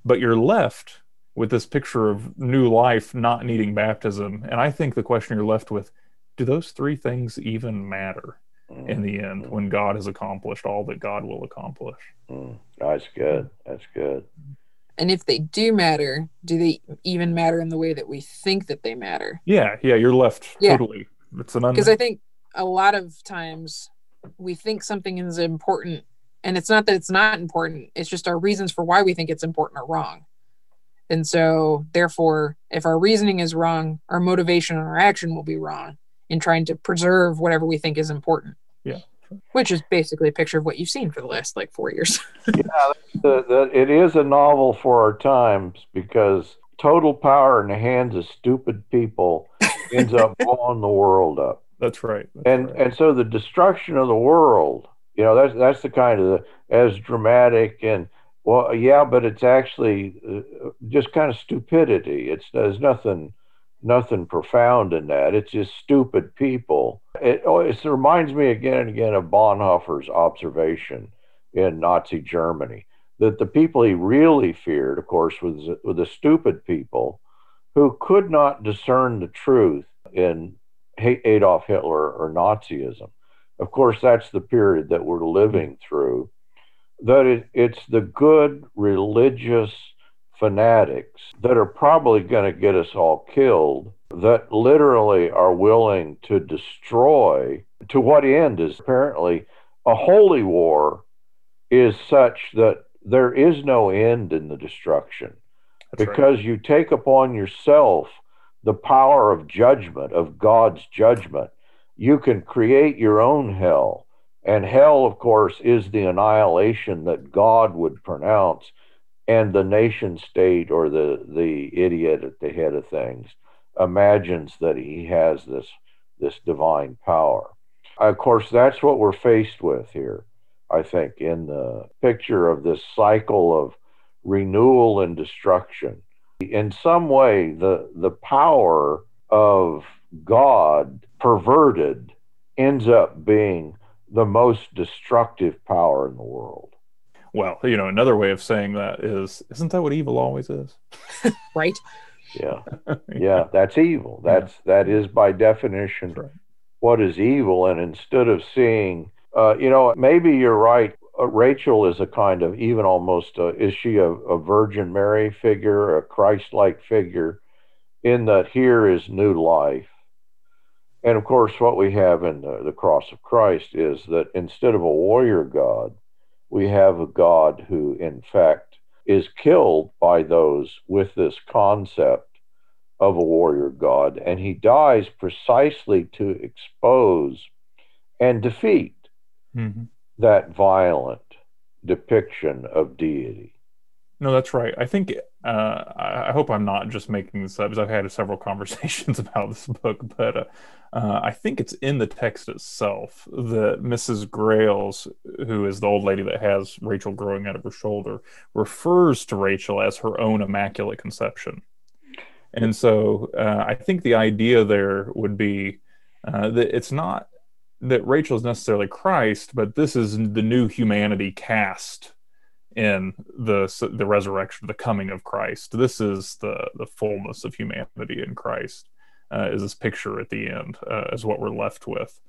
but you're left with this picture of new life not needing baptism and i think the question you're left with do those three things even matter in the end mm-hmm. when god has accomplished all that god will accomplish mm. that's good that's good and if they do matter, do they even matter in the way that we think that they matter? Yeah, yeah, you're left yeah. totally. It's an because I think a lot of times we think something is important, and it's not that it's not important. It's just our reasons for why we think it's important are wrong. And so, therefore, if our reasoning is wrong, our motivation and our action will be wrong in trying to preserve whatever we think is important. Yeah which is basically a picture of what you've seen for the last like four years. yeah, the, the, it is a novel for our times because total power in the hands of stupid people ends up blowing the world up. That's right. That's and right. and so the destruction of the world, you know, that's that's the kind of the, as dramatic and well, yeah, but it's actually uh, just kind of stupidity. It's there's nothing nothing profound in that. It's just stupid people. It, it reminds me again and again of Bonhoeffer's observation in Nazi Germany that the people he really feared, of course, was were the stupid people who could not discern the truth in Adolf Hitler or Nazism. Of course, that's the period that we're living through. That it, it's the good religious fanatics that are probably going to get us all killed that literally are willing to destroy to what end is apparently a holy war is such that there is no end in the destruction That's because right. you take upon yourself the power of judgment, of God's judgment. You can create your own hell. And hell, of course, is the annihilation that God would pronounce, and the nation state or the, the idiot at the head of things imagines that he has this, this divine power. Of course, that's what we're faced with here, I think, in the picture of this cycle of renewal and destruction in some way the the power of God perverted ends up being the most destructive power in the world. Well, you know, another way of saying that is, isn't that what evil always is? right? Yeah, yeah, that's evil. That's that is by definition right. what is evil. And instead of seeing, uh, you know, maybe you're right. Uh, Rachel is a kind of even almost uh, is she a, a Virgin Mary figure, a Christ-like figure, in that here is new life. And of course, what we have in the, the cross of Christ is that instead of a warrior God, we have a God who, in fact, is killed by those with this concept of a warrior God. And he dies precisely to expose and defeat Mhm. that violent depiction of deity. No, that's right. I think uh, I hope I'm not just making this up because I've had several conversations about this book, but uh, uh, I think it's in the text itself that Mrs. Grails, who is the old lady that has Rachel growing out of her shoulder, refers to Rachel as her own immaculate conception. And so uh, I think the idea there would be uh, that it's not that Rachel is necessarily Christ, but this is the new humanity cast in the the resurrection, the coming of Christ. This is the the fullness of humanity in Christ. Uh, is this picture at the end uh, is what we're left with,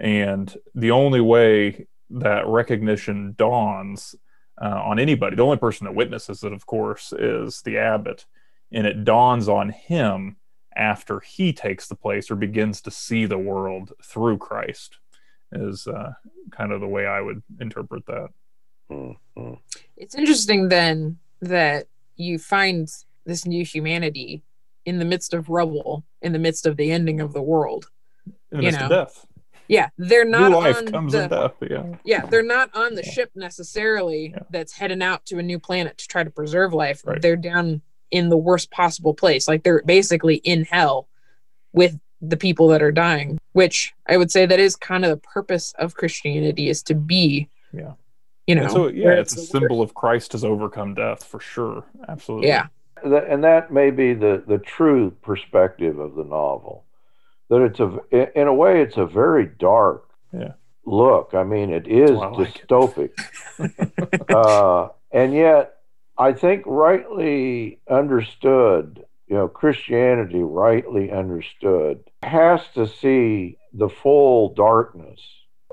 and the only way that recognition dawns uh, on anybody, the only person that witnesses it, of course, is the abbot, and it dawns on him after he takes the place or begins to see the world through Christ. Is uh, kind of the way I would interpret that. Mm-hmm. It's interesting then that you find this new humanity in the midst of rubble, in the midst of the ending of the world. In the You midst of death, Yeah, they're not new life on comes the, in death. Yeah, Yeah, they're not on the Yeah. ship necessarily Yeah. that's heading out to a new planet to try to preserve life. Right. They're down in the worst possible place. Like they're basically in hell with the people that are dying, which I would say that is kind of the purpose of Christianity is to be, yeah. You know, And so yeah, where it's a the symbol of Christ has overcome death for sure. Absolutely. Yeah. And that may be the, the true perspective of the novel. That it's a, in a way, it's a very dark Yeah. look. I mean, it is why I like it. dystopic. uh, and yet, I think rightly understood, you know, Christianity rightly understood has to see the full darkness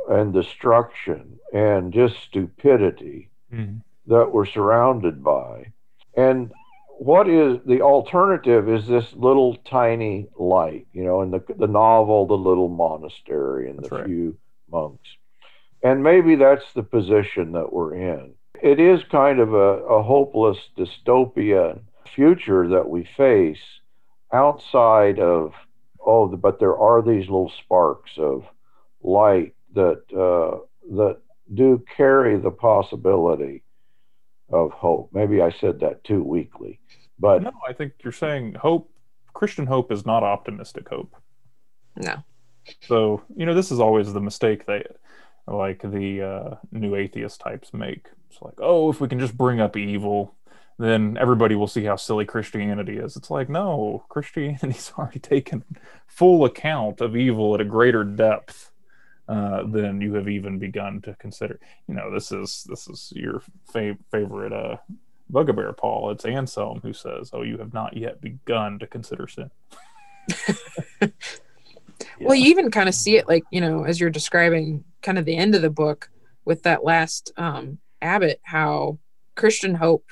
and destruction and just stupidity Mhm. that we're surrounded by. And what is the alternative is this little tiny light, you know, in the the novel, the little monastery and That's the right. few monks. And maybe that's the position that we're in. It is kind of a, a hopeless dystopia future that we face outside of oh but there are these little sparks of light that uh, that do carry the possibility of hope. Maybe I said that too weakly. But no, I think you're saying hope. Christian hope is not optimistic hope. No. So you know, this is always the mistake that like the uh, new atheist types make. It's like, oh, if we can just bring up evil, then everybody will see how silly Christianity is. It's like, no, Christianity's already taken full account of evil at a greater depth uh, than you have even begun to consider. You know, this is this is your fa- favorite uh, bugbear, Paul. It's Anselm who says, "Oh, you have not yet begun to consider sin." Well, you even kind of see it like, you know, as you're describing kind of the end of the book with that last um, abbot, how Christian hope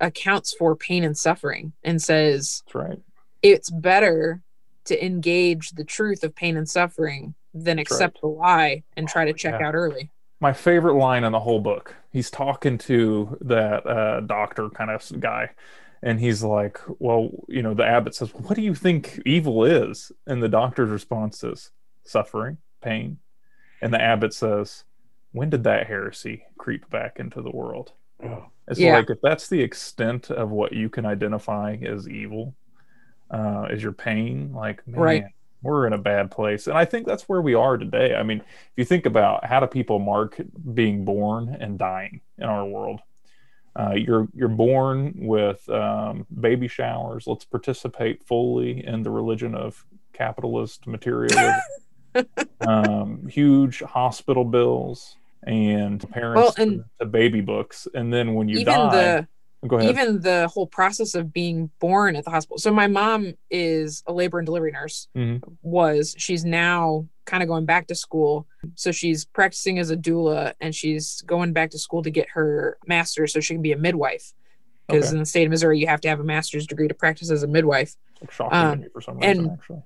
accounts for pain and suffering and says That's right. it's better to engage the truth of pain and suffering than That's accept the lie and try to Oh, check yeah. out early. My favorite line in the whole book. He's talking to that uh, doctor kind of guy, and he's like, "Well, you know," the abbot says, "What do you think evil is?" And the doctor's response is, "Suffering, pain." And the abbot says, "When did that heresy creep back into the world?" Oh, It's Yeah. like if that's the extent of what you can identify as evil, uh, is your pain. Like, man, Right. we're in a bad place, and I think that's where we are today. I mean, if you think about how do people mark being born and dying in our world, uh, you're you're born with um, baby showers. Let's participate fully in the religion of capitalist materialism. um, huge hospital bills and parents Well, and- to, to baby books, and then when you even die, the. Even the whole process of being born at the hospital. So my mom is a labor and delivery nurse. Mhm. Was she's now kind of going back to school. So she's practicing as a doula and she's going back to school to get her master's so she can be a midwife. Because Okay. in the state of Missouri, you have to have a master's degree to practice as a midwife. It's shocking um, to me for some reason, and- actually.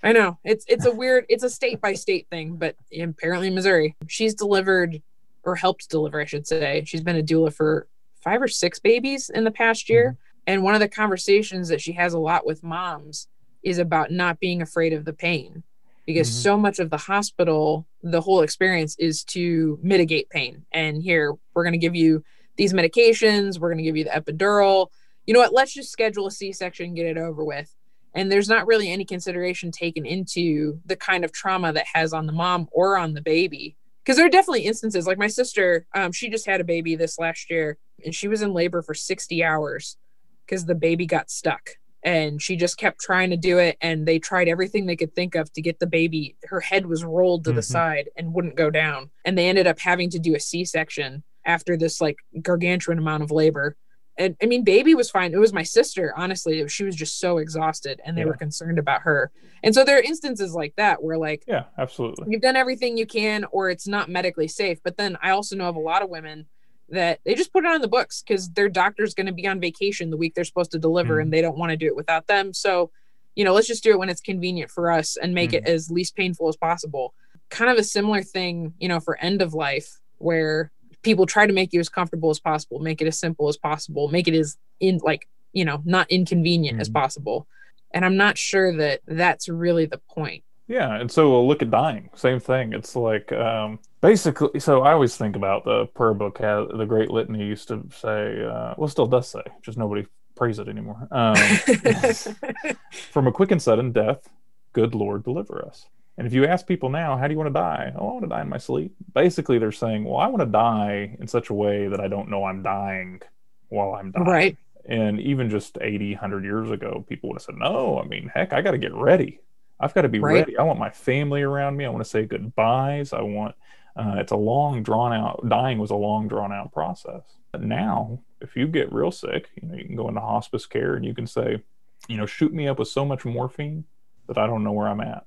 I know it's it's a weird it's a state by state thing, but apparently Missouri, she's delivered or helped deliver, I should say. She's been a doula for five or six babies in the past year, and one of the conversations that she has a lot with moms is about not being afraid of the pain, because Mhm. so much of the hospital, the whole experience is to mitigate pain. And here we're going to give you these medications, we're going to give you the epidural. You know what? Let's just schedule a C-section, get it over with and there's not really any consideration taken into the kind of trauma that has on the mom or on the baby because there are definitely instances like my sister um, she just had a baby this last year and she was in labor for 60 hours because the baby got stuck and she just kept trying to do it and they tried everything they could think of to get the baby her head was rolled to the Mhm. side and wouldn't go down and they ended up having to do a c-section after this like gargantuan amount of labor and I mean, baby was fine. It was my sister, honestly. She was just so exhausted and they were concerned about her. And so there are instances like that where, like, Yeah, absolutely. you've done everything you can or it's not medically safe. But then I also know of a lot of women that they just put it on the books because their doctor's going to be on vacation the week they're supposed to deliver Mhm. and they don't want to do it without them. So, you know, let's just do it when it's convenient for us and make it as least painful as possible. Kind of a similar thing, you know, for end of life where people try to make you as comfortable as possible, make it as simple as possible, make it as in like, you know, not inconvenient as Mhm. possible. And I'm not sure that that's really the point. Yeah, and so we'll look at dying. Same thing. It's like um, basically. So I always think about the prayer book. Has, the Great Litany used to say, uh, well, still does say, just nobody prays it anymore. Um, from a quick and sudden death, good Lord, deliver us. And if you ask people now, how do you want to die? Oh, I want to die in my sleep. Basically, they're saying, well, I want to die in such a way that I don't know I'm dying while I'm dying. right. And even just 80, 100 years ago, people would have said, no, I mean, heck, I got to get ready. I've got to be Right. ready. I want my family around me. I want to say goodbyes. I want, uh, it's a long, drawn out, dying was a long, drawn out process. But now, if you get real sick, you know, you can go into hospice care and you can say, you know, shoot me up with so much morphine that I don't know where I'm at.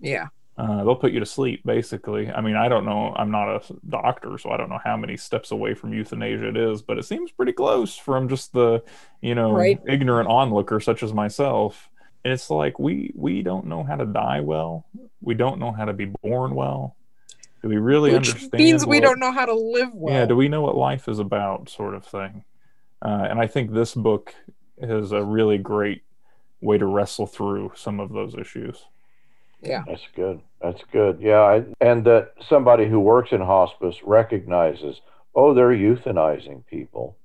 Yeah. Uh, they'll put you to sleep, basically. I mean, I don't know. I'm not a doctor, so I don't know how many steps away from euthanasia it is, but it seems pretty close from just the, you know, Right. ignorant onlooker such as myself. And it's like we we don't know how to die well. We don't know how to be born well. Do we really Which understand? means we what- don't know how to live well. yeah, do we know what life is about, sort of thing? Uh, and I think this book is a really great way to wrestle through some of those issues. Yeah. That's good. That's good. Yeah, I, and that somebody who works in hospice recognizes, oh, they're euthanizing people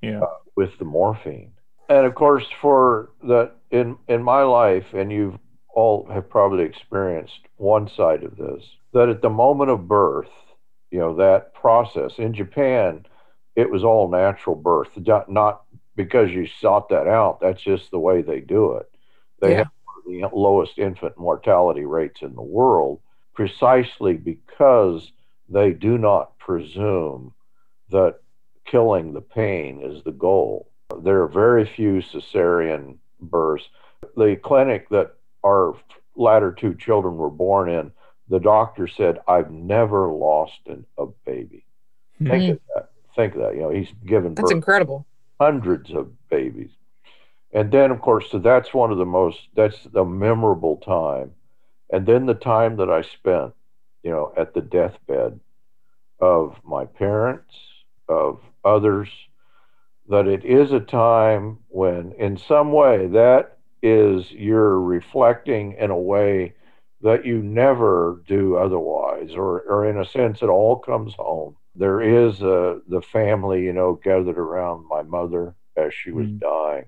Yeah. Uh, with the morphine. and of course, for the in in my life, and you've all have probably experienced one side of this, that at the moment of birth, you know, that process in Japan, it was all natural birth, not because you sought that out. That's just the way they do it. They yeah. have the lowest infant mortality rates in the world precisely because they do not presume that killing the pain is the goal. There are very few cesarean births. The clinic that our latter two children were born in, the doctor said, I've never lost an, a baby. Mm-hmm. Think of that. Think of that. You know, he's given That's incredible. Hundreds of babies. And then, of course, so that's one of the most, that's the memorable time. And then the time that I spent, you know, at the deathbed of my parents, of others, that it is a time when, in some way, that is you're reflecting in a way that you never do otherwise, or, or in a sense, it all comes home. There is a, the family, you know, gathered around my mother as she was mm-hmm. dying.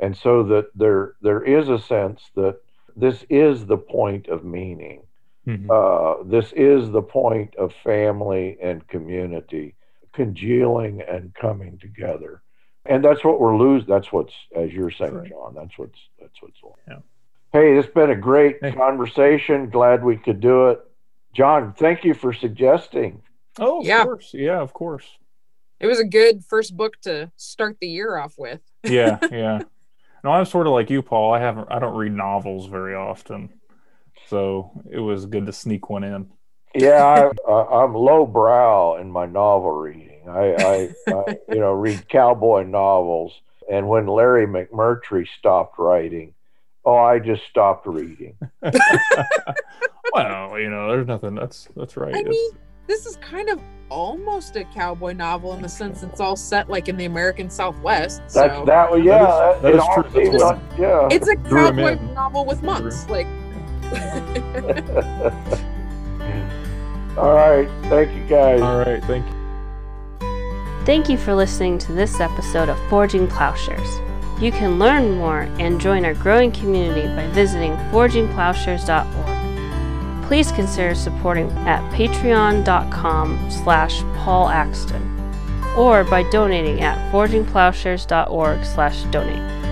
And so that there there is a sense that this is the point of meaning. Mm-hmm. Uh, this is the point of family and community congealing and coming together and that's what we're losing. That's what's, as you're saying, right. John. That's what's that's what's. Yeah. Hey, it's been a great hey. conversation. Glad we could do it, John. Thank you for suggesting. Oh, of yeah. course, yeah, of course. It was a good first book to start the year off with. yeah, yeah. No, I'm sort of like you, Paul. I haven't. I don't read novels very often, so it was good to sneak one in. Yeah, I, uh, I'm low brow in my novel reading. I, I, I, you know, read cowboy novels, and when Larry McMurtry stopped writing, oh, I just stopped reading. well, you know, there's nothing. That's that's right. I mean, this is kind of almost a cowboy novel in the sense it's all set like in the American Southwest. So. That's that. Yeah, that is, that is true. It's, yeah, it's a cowboy novel with monks. Like. all right. Thank you, guys. All right. Thank you. Thank you for listening to this episode of Forging Plowshares. You can learn more and join our growing community by visiting forgingplowshares.org. Please consider supporting at patreon.com slash Paul Axton or by donating at forgingplowshares.org slash donate.